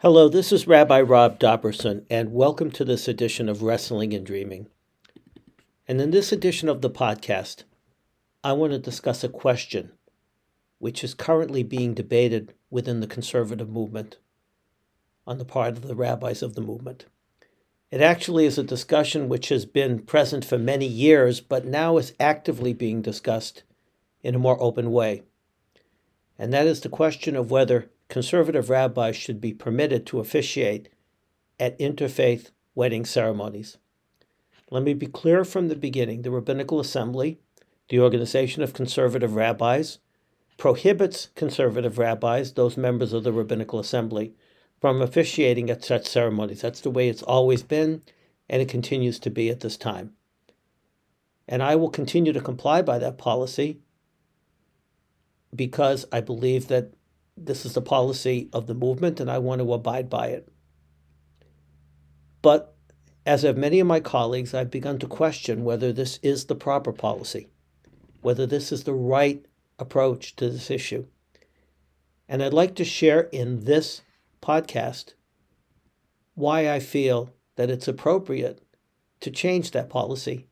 Hello, this is Rabbi Rob Dobrusin, and welcome to this edition of Wrestling and Dreaming. And in this edition of the podcast, I want to discuss a question which is currently being debated within the conservative movement on the part of the rabbis of the movement. It actually is a discussion which has been present for many years, but now is actively being discussed in a more open way. And that is the question of whether conservative rabbis should be permitted to officiate at interfaith wedding ceremonies. Let me be clear from the beginning the Rabbinical Assembly, the Organization of Conservative Rabbis, prohibits conservative rabbis, those members of the Rabbinical Assembly, from officiating at such ceremonies. That's the way it's always been, and it continues to be at this time. And I will continue to comply by that policy because I believe that this is the policy of the movement and I want to abide by it. But as have many of my colleagues, I've begun to question whether this is the proper policy, whether this is the right approach to this issue. And I'd like to share in this podcast why I feel that it's appropriate to change that policy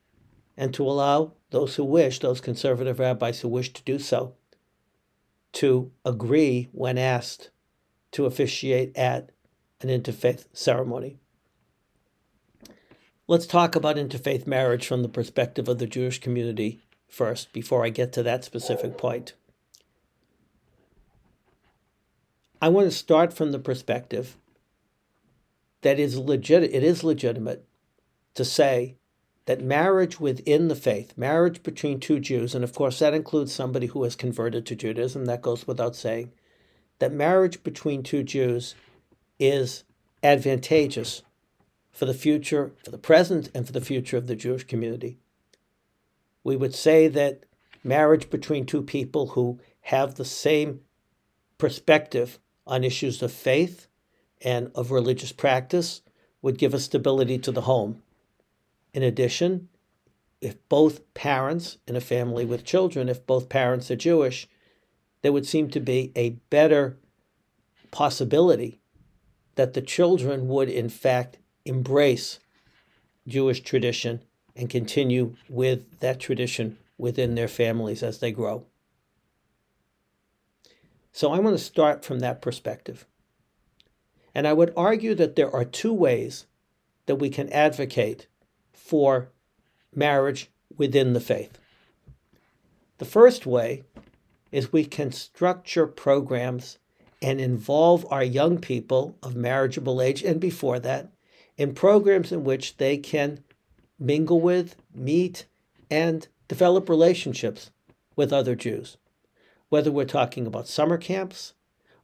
and to allow those who wish, those conservative rabbis who wish to do so, to agree when asked to officiate at an interfaith ceremony. Let's talk about interfaith marriage from the perspective of the Jewish community first before I get to that specific point. I want to start from the perspective that is legit it is legitimate to say that marriage within the faith, marriage between two Jews, and of course that includes somebody who has converted to Judaism, that goes without saying, that marriage between two Jews is advantageous for the future, for the present, and for the future of the Jewish community. We would say that marriage between two people who have the same perspective on issues of faith and of religious practice would give a stability to the home in addition, if both parents in a family with children, if both parents are Jewish, there would seem to be a better possibility that the children would, in fact, embrace Jewish tradition and continue with that tradition within their families as they grow. So I want to start from that perspective. And I would argue that there are two ways that we can advocate for marriage within the faith. The first way is we can structure programs and involve our young people of marriageable age and before that in programs in which they can mingle with, meet, and develop relationships with other Jews. Whether we're talking about summer camps,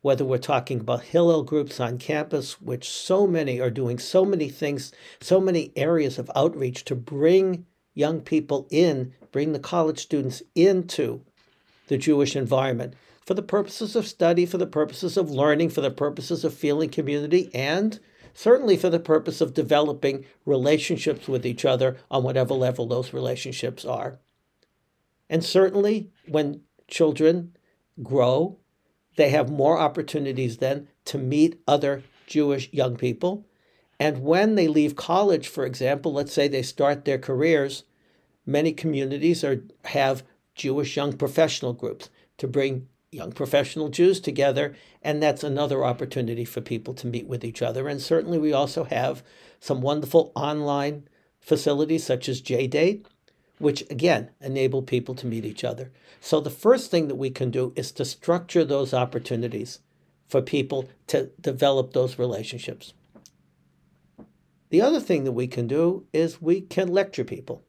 whether we're talking about Hillel groups on campus, which so many are doing so many things, so many areas of outreach to bring young people in, bring the college students into the Jewish environment for the purposes of study, for the purposes of learning, for the purposes of feeling community, and certainly for the purpose of developing relationships with each other on whatever level those relationships are. And certainly when children grow they have more opportunities then to meet other Jewish young people. And when they leave college, for example, let's say they start their careers, many communities are, have Jewish young professional groups to bring young professional Jews together. And that's another opportunity for people to meet with each other. And certainly, we also have some wonderful online facilities such as JDate which again enable people to meet each other. So the first thing that we can do is to structure those opportunities for people to develop those relationships. The other thing that we can do is we can lecture people.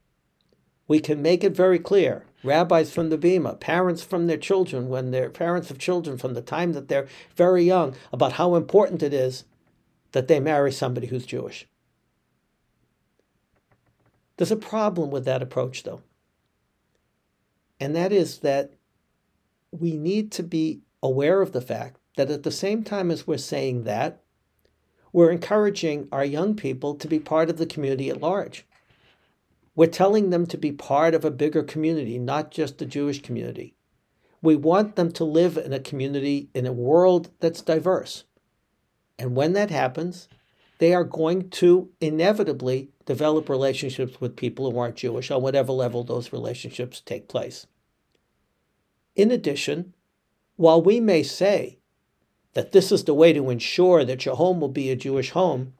We can make it very clear. Rabbis from the Bima, parents from their children, when they're parents of children from the time that they're very young, about how important it is that they marry somebody who's Jewish. There's a problem with that approach, though. And that is that we need to be aware of the fact that at the same time as we're saying that, we're encouraging our young people to be part of the community at large. We're telling them to be part of a bigger community, not just the Jewish community. We want them to live in a community, in a world that's diverse. And when that happens, they are going to inevitably develop relationships with people who aren't Jewish on whatever level those relationships take place. In addition, while we may say that this is the way to ensure that your home will be a Jewish home,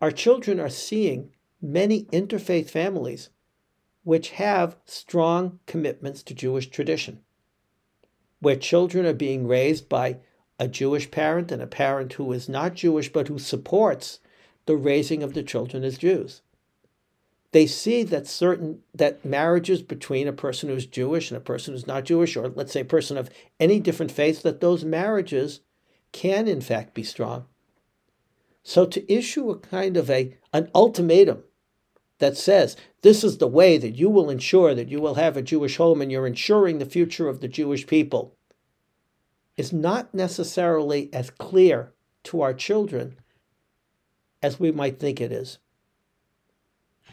our children are seeing many interfaith families which have strong commitments to Jewish tradition, where children are being raised by a Jewish parent and a parent who is not Jewish but who supports the raising of the children as Jews. They see that certain that marriages between a person who's Jewish and a person who's not Jewish, or let's say a person of any different faith, that those marriages can in fact be strong. So to issue a kind of a an ultimatum that says this is the way that you will ensure that you will have a Jewish home and you're ensuring the future of the Jewish people is not necessarily as clear to our children as we might think it is.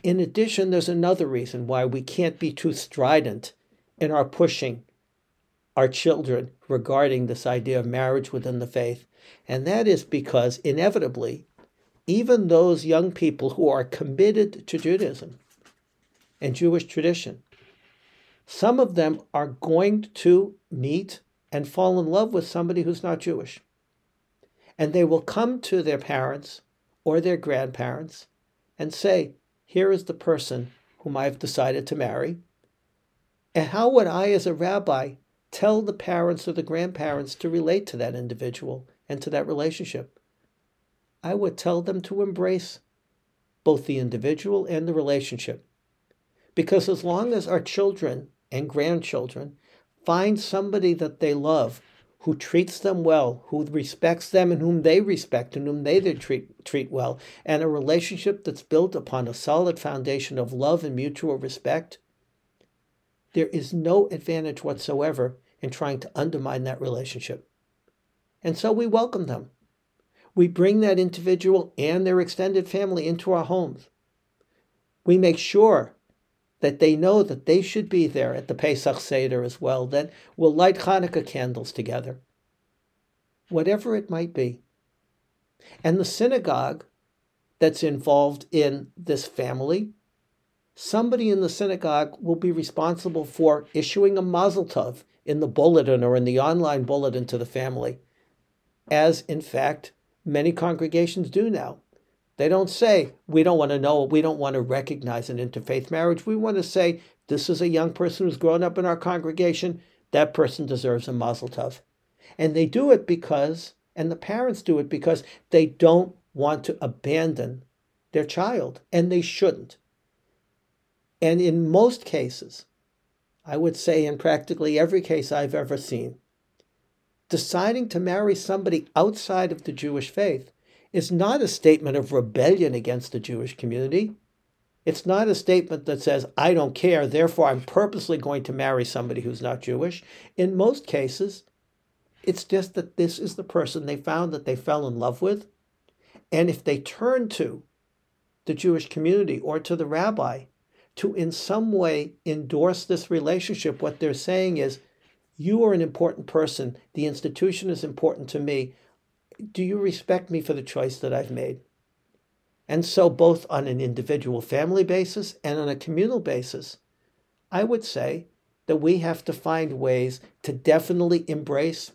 In addition, there's another reason why we can't be too strident in our pushing our children regarding this idea of marriage within the faith, and that is because inevitably, even those young people who are committed to Judaism and Jewish tradition, some of them are going to meet and fall in love with somebody who's not Jewish. And they will come to their parents or their grandparents and say, Here is the person whom I've decided to marry. And how would I, as a rabbi, tell the parents or the grandparents to relate to that individual and to that relationship? I would tell them to embrace both the individual and the relationship. Because as long as our children and grandchildren find somebody that they love who treats them well, who respects them and whom they respect and whom they treat, treat well, and a relationship that's built upon a solid foundation of love and mutual respect, there is no advantage whatsoever in trying to undermine that relationship. And so we welcome them. We bring that individual and their extended family into our homes. We make sure that they know that they should be there at the Pesach Seder as well, that we'll light Hanukkah candles together. Whatever it might be. And the synagogue that's involved in this family, somebody in the synagogue will be responsible for issuing a mazel tov in the bulletin or in the online bulletin to the family, as in fact many congregations do now. They don't say, we don't want to know, we don't want to recognize an interfaith marriage. We want to say, this is a young person who's grown up in our congregation. That person deserves a mazel tov. And they do it because, and the parents do it because they don't want to abandon their child, and they shouldn't. And in most cases, I would say in practically every case I've ever seen, deciding to marry somebody outside of the Jewish faith is not a statement of rebellion against the Jewish community. It's not a statement that says, I don't care, therefore I'm purposely going to marry somebody who's not Jewish. In most cases, it's just that this is the person they found that they fell in love with. And if they turn to the Jewish community or to the rabbi to in some way endorse this relationship, what they're saying is, you are an important person. The institution is important to me do you respect me for the choice that I've made? And so, both on an individual family basis and on a communal basis, I would say that we have to find ways to definitely embrace,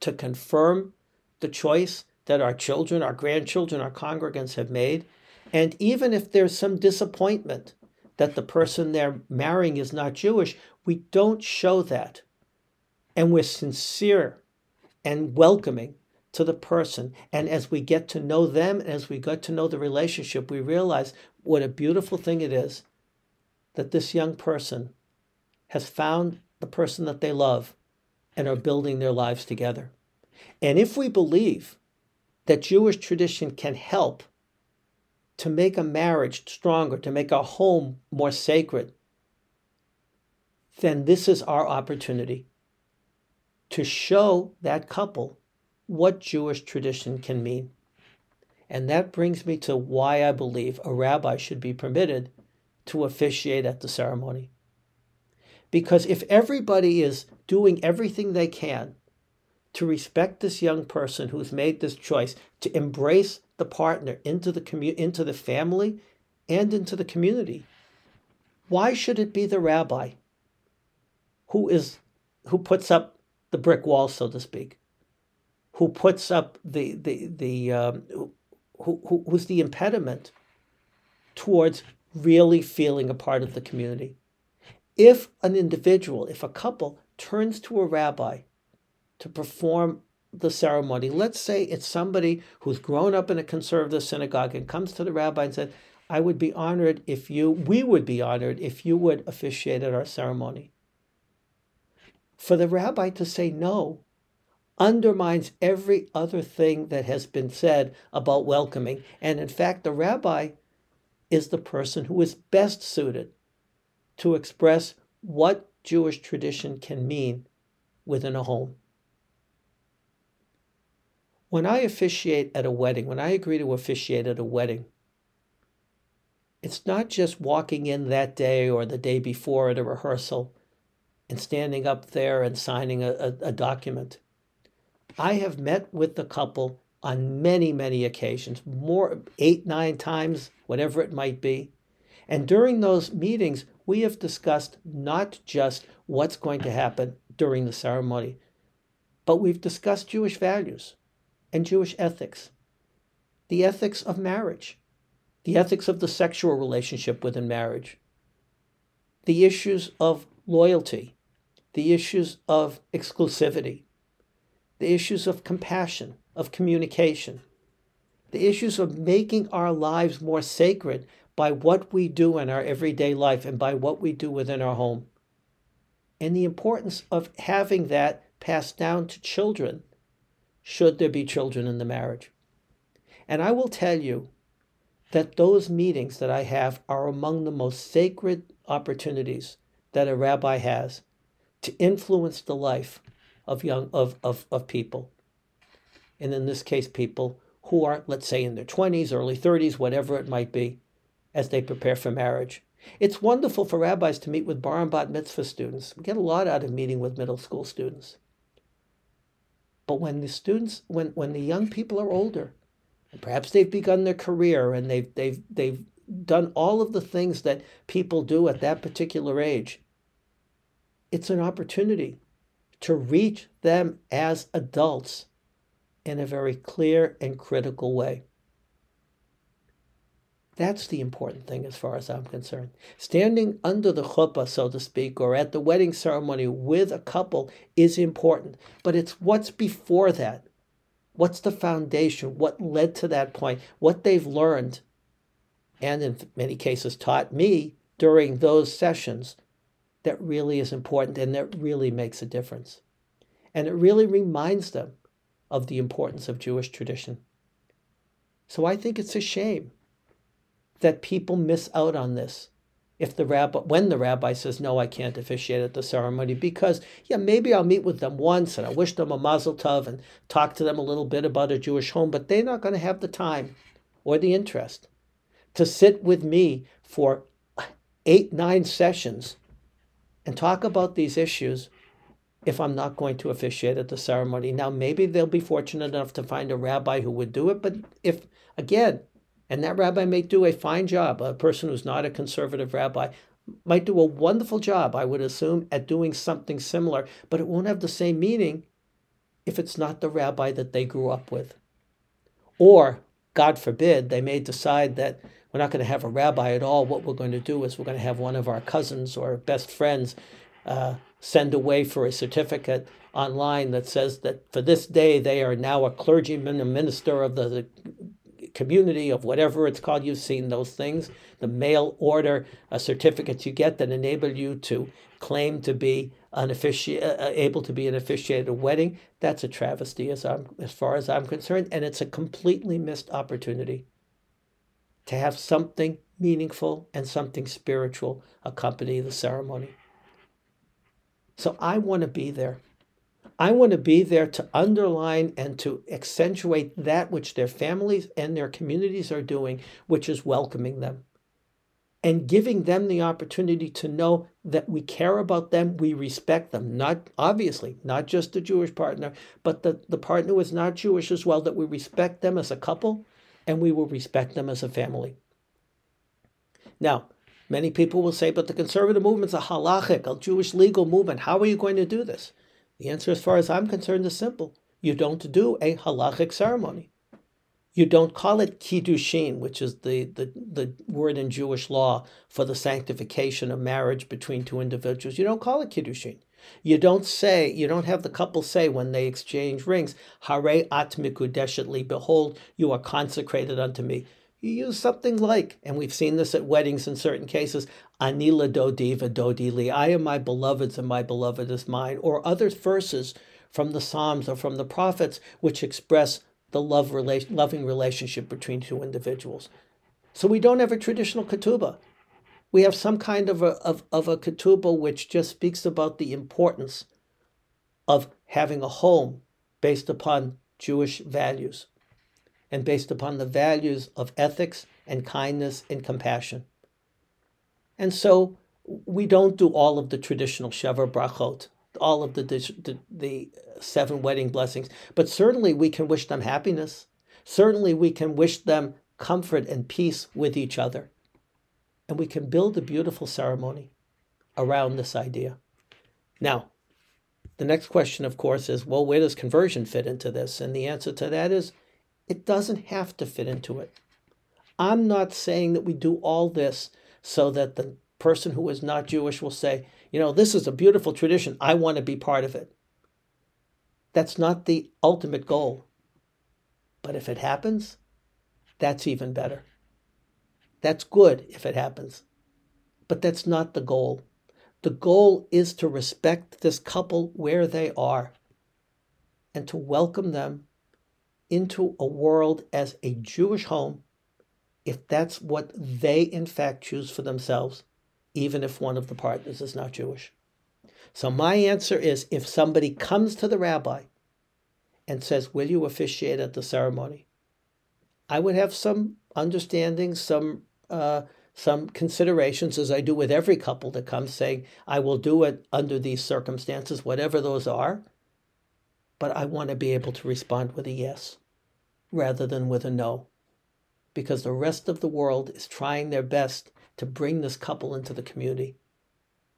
to confirm the choice that our children, our grandchildren, our congregants have made. And even if there's some disappointment that the person they're marrying is not Jewish, we don't show that. And we're sincere and welcoming to the person. And as we get to know them, as we get to know the relationship, we realize what a beautiful thing it is that this young person has found the person that they love and are building their lives together. And if we believe that Jewish tradition can help to make a marriage stronger, to make a home more sacred, then this is our opportunity to show that couple what Jewish tradition can mean. And that brings me to why I believe a rabbi should be permitted to officiate at the ceremony. Because if everybody is doing everything they can to respect this young person who's made this choice to embrace the partner into the commu- into the family and into the community. Why should it be the rabbi who is who puts up the brick wall, so to speak, who puts up the the the um, who, who who's the impediment towards really feeling a part of the community? If an individual, if a couple turns to a rabbi to perform the ceremony. Let's say it's somebody who's grown up in a conservative synagogue and comes to the rabbi and said, I would be honored if you, we would be honored if you would officiate at our ceremony. For the rabbi to say no undermines every other thing that has been said about welcoming. And in fact, the rabbi is the person who is best suited to express what Jewish tradition can mean within a home. When I officiate at a wedding, when I agree to officiate at a wedding, it's not just walking in that day or the day before at a rehearsal and standing up there and signing a, a, a document. I have met with the couple on many, many occasions, more eight, nine times, whatever it might be. And during those meetings, we have discussed not just what's going to happen during the ceremony, but we've discussed Jewish values and Jewish ethics, the ethics of marriage, the ethics of the sexual relationship within marriage, the issues of loyalty, the issues of exclusivity, the issues of compassion, of communication, the issues of making our lives more sacred by what we do in our everyday life and by what we do within our home. And the importance of having that passed down to children, should there be children in the marriage. And I will tell you that those meetings that I have are among the most sacred opportunities that a rabbi has to influence the life of young of, of, of people. And in this case, people who are, let's say, in their 20s, early 30s, whatever it might be, as they prepare for marriage. It's wonderful for rabbis to meet with bar and bat mitzvah students. We get a lot out of meeting with middle school students. But when the students, when, when the young people are older, and perhaps they've begun their career and they've, they've, they've done all of the things that people do at that particular age, it's an opportunity to reach them as adults in a very clear and critical way. That's the important thing as far as I'm concerned. Standing under the chuppah, so to speak, or at the wedding ceremony with a couple is important, but it's what's before that. What's the foundation? What led to that point? What they've learned, and in many cases taught me during those sessions, that really is important and that really makes a difference. And it really reminds them of the importance of Jewish tradition. So I think it's a shame that people miss out on this if the rabbi when the rabbi says no i can't officiate at the ceremony because yeah maybe i'll meet with them once and i wish them a mazel tov and talk to them a little bit about a jewish home but they're not going to have the time or the interest to sit with me for eight nine sessions and talk about these issues if i'm not going to officiate at the ceremony now maybe they'll be fortunate enough to find a rabbi who would do it but if again and that rabbi may do a fine job. A person who's not a conservative rabbi might do a wonderful job, I would assume, at doing something similar, but it won't have the same meaning if it's not the rabbi that they grew up with. Or, God forbid, they may decide that we're not going to have a rabbi at all. What we're going to do is we're going to have one of our cousins or best friends uh, send away for a certificate online that says that for this day they are now a clergyman, a minister of the community of whatever it's called. You've seen those things, the mail order certificates you get that enable you to claim to be an offici- uh, uh, able to be an officiated wedding. That's a travesty as, I'm, as far as I'm concerned, and it's a completely missed opportunity to have something meaningful and something spiritual accompany the ceremony. So I want to be there. I want to be there to underline and to accentuate that which their families and their communities are doing, which is welcoming them. and giving them the opportunity to know that we care about them, we respect them. Not obviously, not just the Jewish partner, but the, the partner who is not Jewish as well, that we respect them as a couple and we will respect them as a family. Now, many people will say, but the conservative movement's a halachic, a Jewish legal movement. How are you going to do this? The answer, as far as I'm concerned, is simple. You don't do a halachic ceremony. You don't call it kiddushin, which is the, the, the word in Jewish law for the sanctification of marriage between two individuals. You don't call it kiddushin. You don't say, you don't have the couple say when they exchange rings, Harei at mekudeshet li, behold, you are consecrated unto me. You use something like, and we've seen this at weddings in certain cases, Ani l'dodi v'dodi li, I am my beloved's and my beloved is mine, or other verses from the Psalms or from the prophets which express the love relation, loving relationship between two individuals. So we don't have a traditional ketubah. We have some kind of a, of, of a ketubah which just speaks about the importance of having a home based upon Jewish values and based upon the values of ethics and kindness and compassion. And so we don't do all of the traditional Sheva Brachot all of the, the, the seven wedding blessings, but certainly we can wish them happiness. Certainly we can wish them comfort and peace with each other. And we can build a beautiful ceremony around this idea. Now, the next question, of course, is well, where does conversion fit into this? And the answer to that is it doesn't have to fit into it. I'm not saying that we do all this so that the person who is not Jewish will say, you know, this is a beautiful tradition. I want to be part of it. That's not the ultimate goal. But if it happens, that's even better. That's good if it happens. But that's not the goal. The goal is to respect this couple where they are and to welcome them into a world as a Jewish home if that's what they in fact choose for themselves even if one of the partners is not Jewish. So my answer is if somebody comes to the rabbi and says, Will you officiate at the ceremony? I would have some understanding, some uh, some considerations, as I do with every couple that comes, saying, I will do it under these circumstances, whatever those are. But I want to be able to respond with a yes rather than with a no. Because the rest of the world is trying their best to bring this couple into the community.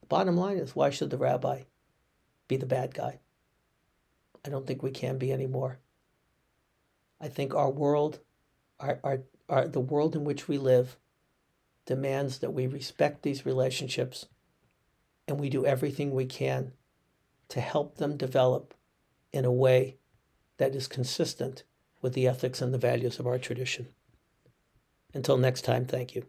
The bottom line is why should the rabbi be the bad guy? I don't think we can be anymore. I think our world, our, our, our, the world in which we live, demands that we respect these relationships and we do everything we can to help them develop in a way that is consistent with the ethics and the values of our tradition. Until next time, thank you.